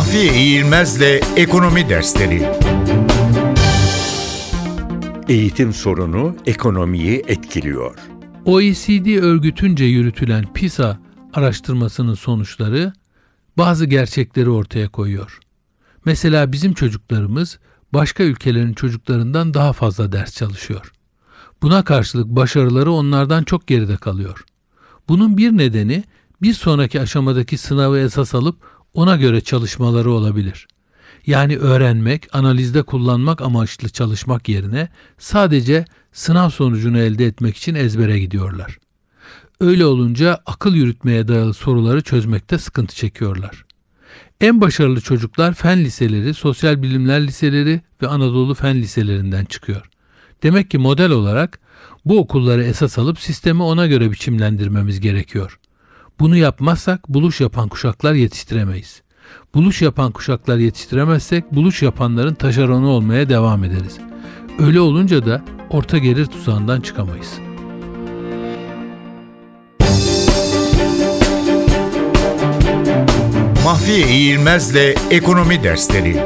Mahfiye İğilmez'le Ekonomi Dersleri Eğitim sorunu ekonomiyi etkiliyor. OECD örgütünce yürütülen PISA araştırmasının sonuçları bazı gerçekleri ortaya koyuyor. Mesela bizim çocuklarımız başka ülkelerin çocuklarından daha fazla ders çalışıyor. Buna karşılık başarıları onlardan çok geride kalıyor. Bunun bir nedeni bir sonraki aşamadaki sınavı esas alıp ona göre çalışmaları olabilir. Yani öğrenmek, analizde kullanmak amaçlı çalışmak yerine sadece sınav sonucunu elde etmek için ezbere gidiyorlar. Öyle olunca akıl yürütmeye dayalı soruları çözmekte sıkıntı çekiyorlar. En başarılı çocuklar fen liseleri, sosyal bilimler liseleri ve Anadolu fen liselerinden çıkıyor. Demek ki model olarak bu okulları esas alıp sistemi ona göre biçimlendirmemiz gerekiyor. Bunu yapmazsak buluş yapan kuşaklar yetiştiremeyiz. Buluş yapan kuşaklar yetiştiremezsek buluş yapanların taşeronu olmaya devam ederiz. Öyle olunca da orta gelir tuzağından çıkamayız. Mahfiye İğilmez'le Ekonomi Dersleri